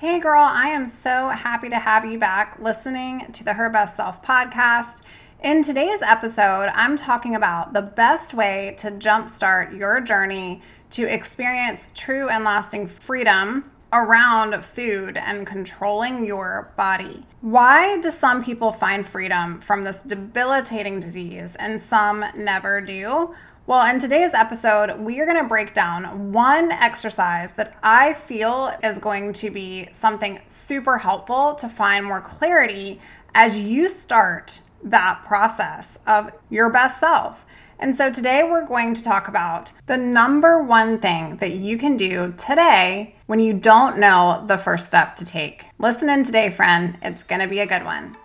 Hey, girl, I am so happy to have you back listening to the Her Best Self podcast. In today's episode, I'm talking about the best way to jumpstart your journey to experience true and lasting freedom around food and controlling your body. Why do some people find freedom from this debilitating disease and some never do? Well, in today's episode, we are going to break down one exercise that I feel is going to be something super helpful to find more clarity as you start that process of your best self. And so today we're going to talk about the number one thing that you can do today when you don't know the first step to take. Listen in today, friend. It's going to be a good one.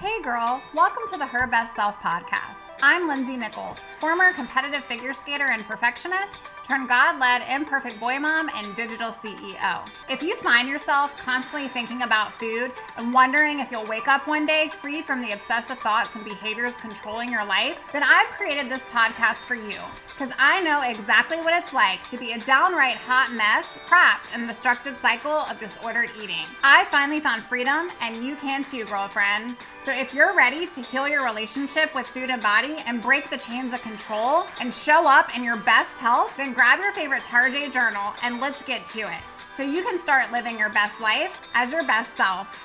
Hey, girl, welcome to the Her Best Self podcast. I'm Lindsay Nickel, former competitive figure skater and perfectionist, turned God led imperfect boy mom and digital CEO. If you find yourself constantly thinking about food and wondering if you'll wake up one day free from the obsessive thoughts and behaviors controlling your life, then I've created this podcast for you because I know exactly what it's like to be a downright hot mess trapped in a destructive cycle of disordered eating. I finally found freedom, and you can too, girlfriend. So if you're ready to heal your relationship with food and body and break the chains of control and show up in your best health, then grab your favorite Tarjay journal and let's get to it. So you can start living your best life as your best self.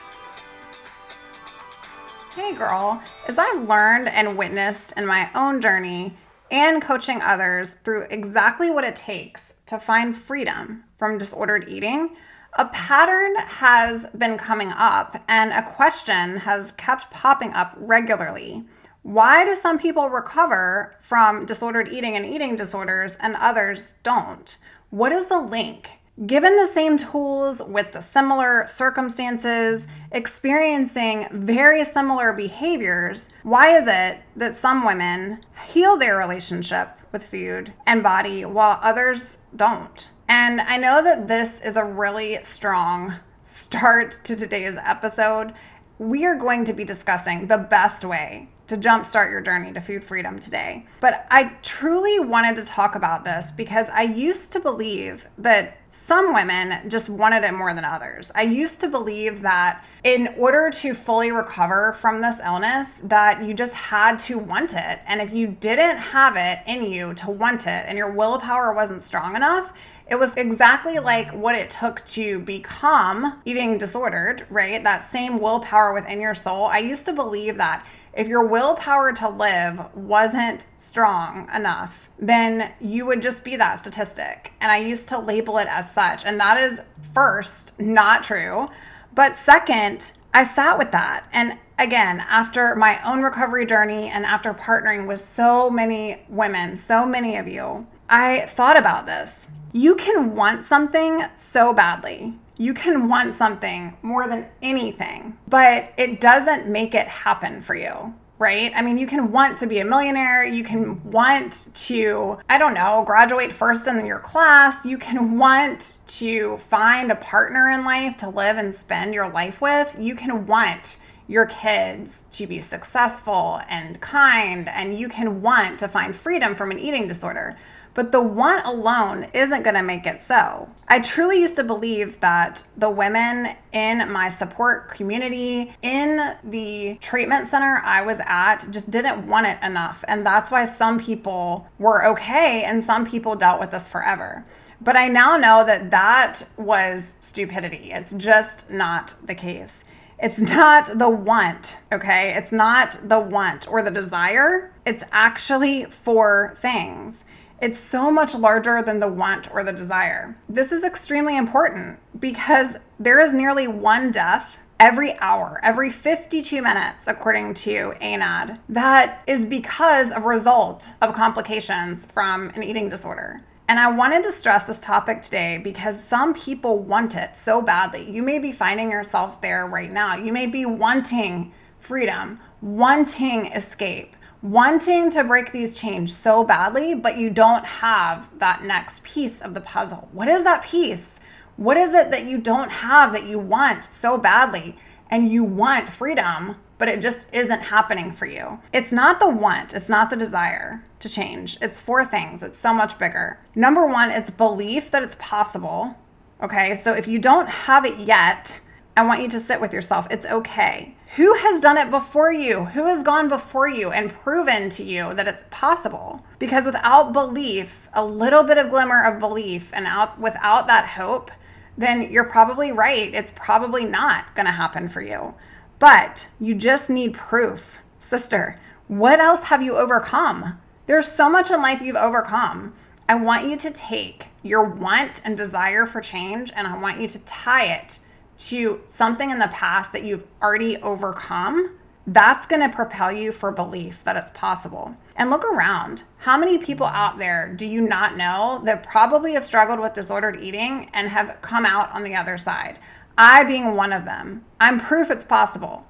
Hey girl, as I've learned and witnessed in my own journey and coaching others through exactly what it takes to find freedom from disordered eating, a pattern has been coming up and a question has kept popping up regularly. Why do some people recover from disordered eating and eating disorders and others don't? What is the link? Given the same tools with the similar circumstances, experiencing very similar behaviors, why is it that some women heal their relationship with food and body while others don't? And I know that this is a really strong start to today's episode. We are going to be discussing the best way to jumpstart your journey to food freedom today. But I truly wanted to talk about this because I used to believe that some women just wanted it more than others. I used to believe that in order to fully recover from this illness that you just had to want it. And if you didn't have it in you to want it and your willpower wasn't strong enough, it was exactly like what it took to become eating disordered, right? That same willpower within your soul. I used to believe that if your willpower to live wasn't strong enough, then you would just be that statistic. And I used to label it as such. And that is first not true. But second, I sat with that. And again, after my own recovery journey and after partnering with so many women, so many of you, I thought about this. You can want something so badly you can want something more than anything, but it doesn't make it happen for you. Right? I mean, you can want to be a millionaire. You can want to, I don't know, graduate first in your class. You can want to find a partner in life to live and spend your life with. You can want your kids to be successful and kind, and you can want to find freedom from an eating disorder but the want alone isn't going to make it so. I truly used to believe that the women in my support community, in the treatment center I was at, just didn't want it enough. And that's why some people were okay and some people dealt with this forever. But I now know that that was stupidity. It's just not the case. It's not the want, okay? It's not the want or the desire. It's actually for things. It's so much larger than the want or the desire. This is extremely important because there is nearly one death every hour, every 52 minutes, according to ANAD, that is because of result of complications from an eating disorder. And I wanted to stress this topic today because some people want it so badly. You may be finding yourself there right now. You may be wanting freedom, wanting escape, wanting to break these chains so badly, but you don't have that next piece of the puzzle. What is that piece? What is it that you don't have that you want so badly? And you want freedom, but it just isn't happening for you. It's not the want, it's not the desire to change. It's four things, it's so much bigger. Number one, it's belief that it's possible Okay, so if you don't have it yet, I want you to sit with yourself. It's okay. Who has done it before you? Who has gone before you and proven to you that it's possible? Because without belief, a little bit of glimmer of belief, and out, without that hope, then you're probably right. It's probably not going to happen for you. But you just need proof. Sister, what else have you overcome? There's so much in life you've overcome. I want you to take your want and desire for change and I want you to tie it to something in the past that you've already overcome. That's going to propel you for belief that it's possible. And look around. How many people out there do you not know that probably have struggled with disordered eating and have come out on the other side? I being one of them. I'm proof it's possible.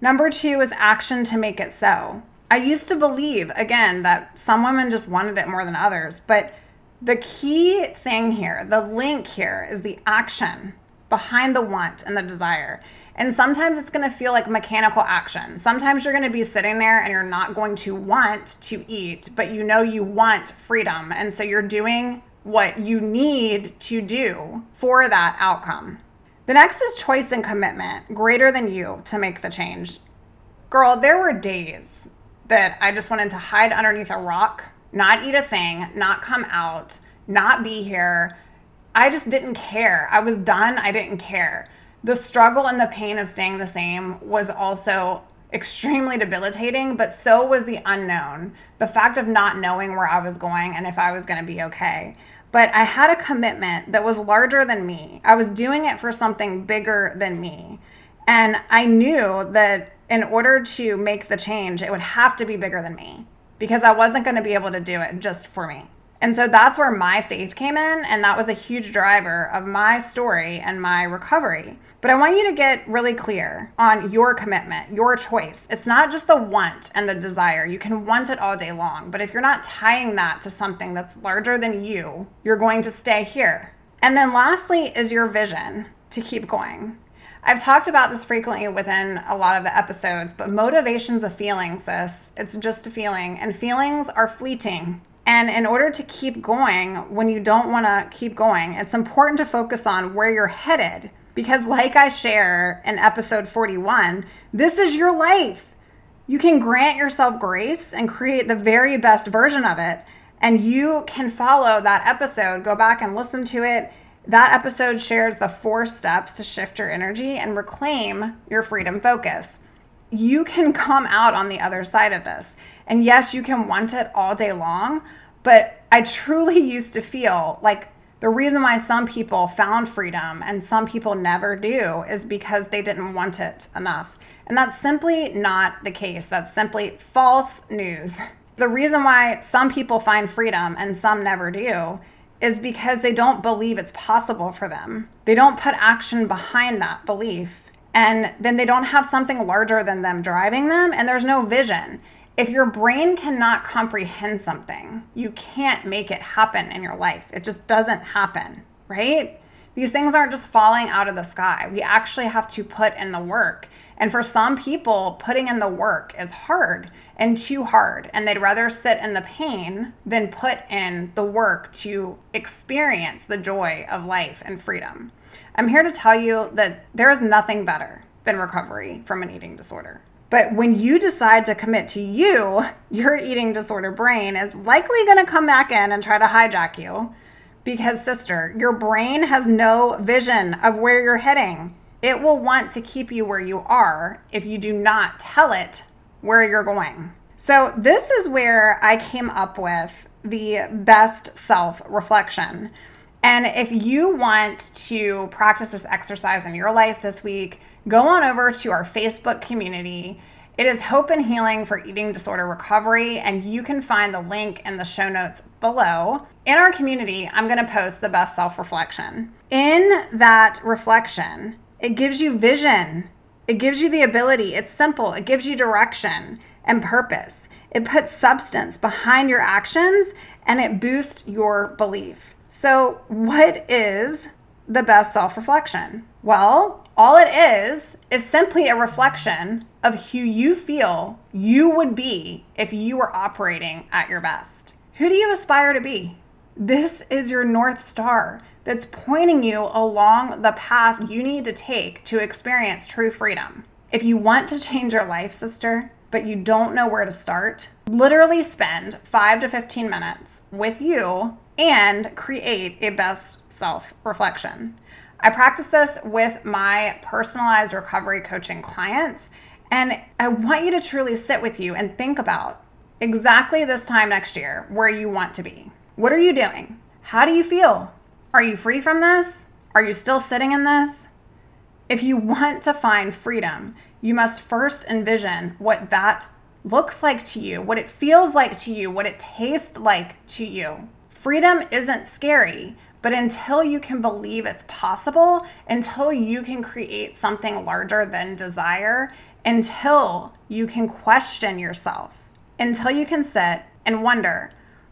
Number two is action to make it so. I used to believe, again, that some women just wanted it more than others, but the key thing here, the link here, is the action behind the want and the desire. And sometimes it's going to feel like mechanical action. Sometimes you're going to be sitting there and you're not going to want to eat, but you know you want freedom. And so you're doing what you need to do for that outcome. The next is choice and commitment, greater than you to make the change. Girl, there were days that I just wanted to hide underneath a rock, not eat a thing, not come out, not be here. I just didn't care. I was done. I didn't care. The struggle and the pain of staying the same was also extremely debilitating, but so was the unknown. The fact of not knowing where I was going and if I was going to be okay. But I had a commitment that was larger than me. I was doing it for something bigger than me. And I knew that in order to make the change, it would have to be bigger than me because I wasn't going to be able to do it just for me. And so that's where my faith came in, and that was a huge driver of my story and my recovery. But I want you to get really clear on your commitment, your choice. It's not just the want and the desire. You can want it all day long, but if you're not tying that to something that's larger than you, you're going to stay here. And then lastly is your vision to keep going. I've talked about this frequently within a lot of the episodes, but motivation's a feeling, sis. It's just a feeling, and feelings are fleeting. And in order to keep going, when you don't want to keep going, it's important to focus on where you're headed. Because, like I share in episode 41, this is your life. You can grant yourself grace and create the very best version of it. And you can follow that episode, go back and listen to it that episode shares the four steps to shift your energy and reclaim your freedom focus. You can come out on the other side of this. And yes, you can want it all day long, but I truly used to feel like the reason why some people found freedom and some people never do is because they didn't want it enough. And that's simply not the case. That's simply false news. The reason why some people find freedom and some never do is because they don't believe it's possible for them. They don't put action behind that belief. And then they don't have something larger than them driving them, and there's no vision. If your brain cannot comprehend something, you can't make it happen in your life. It just doesn't happen, right? These things aren't just falling out of the sky. We actually have to put in the work. And for some people, putting in the work is hard and too hard, and they'd rather sit in the pain than put in the work to experience the joy of life and freedom. I'm here to tell you that there is nothing better than recovery from an eating disorder. But when you decide to commit to you, your eating disorder brain is likely going to come back in and try to hijack you. Because, sister, your brain has no vision of where you're heading. It will want to keep you where you are if you do not tell it where you're going. So, this is where I came up with the best self reflection. And if you want to practice this exercise in your life this week, go on over to our Facebook community. It is Hope and Healing for Eating Disorder Recovery, and you can find the link in the show notes below. In our community, I'm going to post the best self reflection. In that reflection, it gives you vision it gives you the ability. It's simple. It gives you direction and purpose. It puts substance behind your actions and it boosts your belief. So, what is the best self reflection? Well, all it is is simply a reflection of who you feel you would be if you were operating at your best. Who do you aspire to be? This is your North Star. that's pointing you along the path you need to take to experience true freedom. If you want to change your life, sister, but you don't know where to start, literally spend 5 to 15 minutes with you and create a best self reflection. I practice this with my personalized recovery coaching clients, and I want you to truly sit with you and think about exactly this time next year where you want to be. What are you doing? How do you feel? Are you free from this? Are you still sitting in this? If you want to find freedom, you must first envision what that looks like to you, what it feels like to you, what it tastes like to you. Freedom isn't scary, but until you can believe it's possible, until you can create something larger than desire, until you can question yourself, until you can sit and wonder,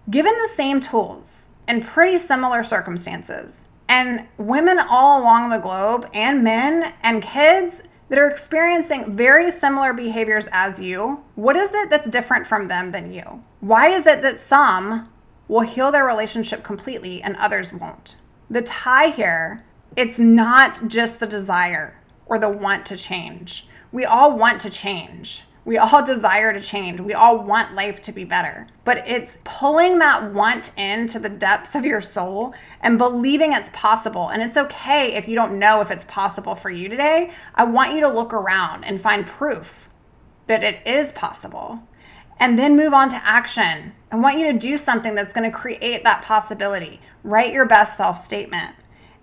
given the same tools in pretty similar circumstances, and women all along the globe, and men and kids that are experiencing very similar behaviors as you, what is it that's different from them than you? Why is it that some will heal their relationship completely and others won't? The tie here, it's not just the desire or the want to change. We all want to change. We all desire to change. We all want life to be better. But it's pulling that want into the depths of your soul and believing it's possible. And it's okay if you don't know if it's possible for you today. I want you to look around and find proof that it is possible and then move on to action. I want you to do something that's going to create that possibility. Write your best self statement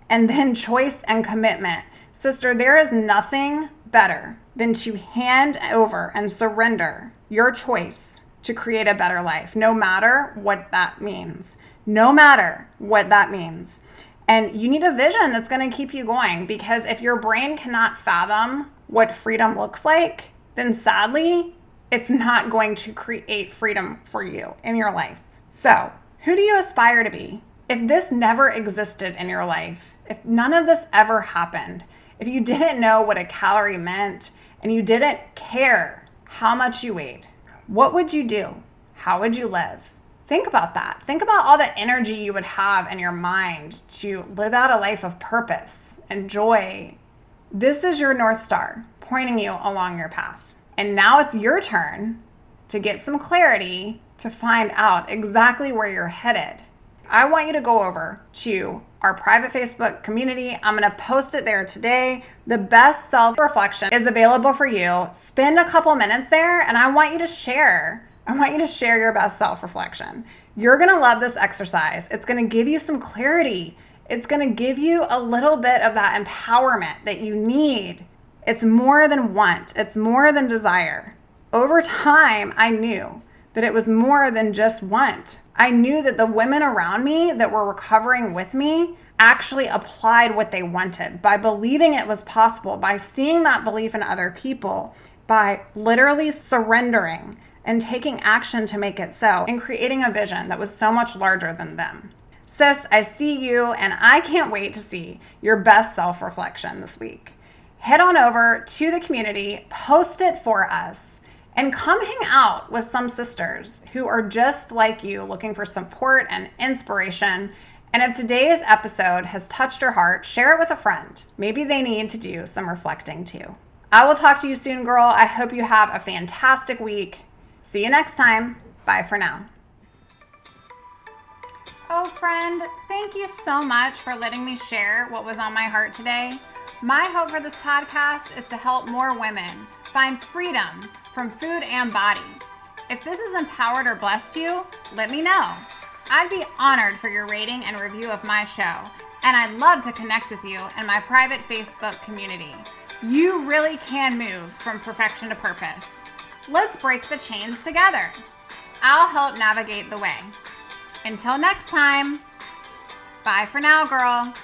and then choice and commitment. Sister, there is nothing better than to hand over and surrender your choice to create a better life, no matter what that means. No matter what that means. And you need a vision that's going to keep you going because if your brain cannot fathom what freedom looks like, then sadly, it's not going to create freedom for you in your life. So, who do you aspire to be? If this never existed in your life, if none of this ever happened, if you didn't know what a calorie meant and you didn't care how much you weighed, what would you do? How would you live? Think about that. Think about all the energy you would have in your mind to live out a life of purpose and joy. This is your North Star pointing you along your path. And now it's your turn to get some clarity to find out exactly where you're headed. I want you to go over to our private Facebook community. I'm going to post it there today. The best self reflection is available for you. Spend a couple minutes there, and I want you to share. I want you to share your best self reflection. You're going to love this exercise. It's going to give you some clarity. It's going to give you a little bit of that empowerment that you need. It's more than want, it's more than desire. Over time, I knew that it was more than just want. I knew that the women around me that were recovering with me actually applied what they wanted by believing it was possible, by seeing that belief in other people, by literally surrendering and taking action to make it so, and creating a vision that was so much larger than them. Sis, I see you, and I can't wait to see your best self reflection this week. Head on over to the community, post it for us and come hang out with some sisters who are just like you looking for support and inspiration. And if today's episode has touched your heart, share it with a friend. Maybe they need to do some reflecting too. I will talk to you soon, girl. I hope you have a fantastic week. See you next time. Bye for now. Oh, friend, thank you so much for letting me share what was on my heart today. My hope for this podcast is to help more women find freedom from food and body. If this has empowered or blessed you, let me know. I'd be honored for your rating and review of my show, and I'd love to connect with you in my private Facebook community. You really can move from perfection to purpose. Let's break the chains together. I'll help navigate the way. Until next time, bye for now, girl.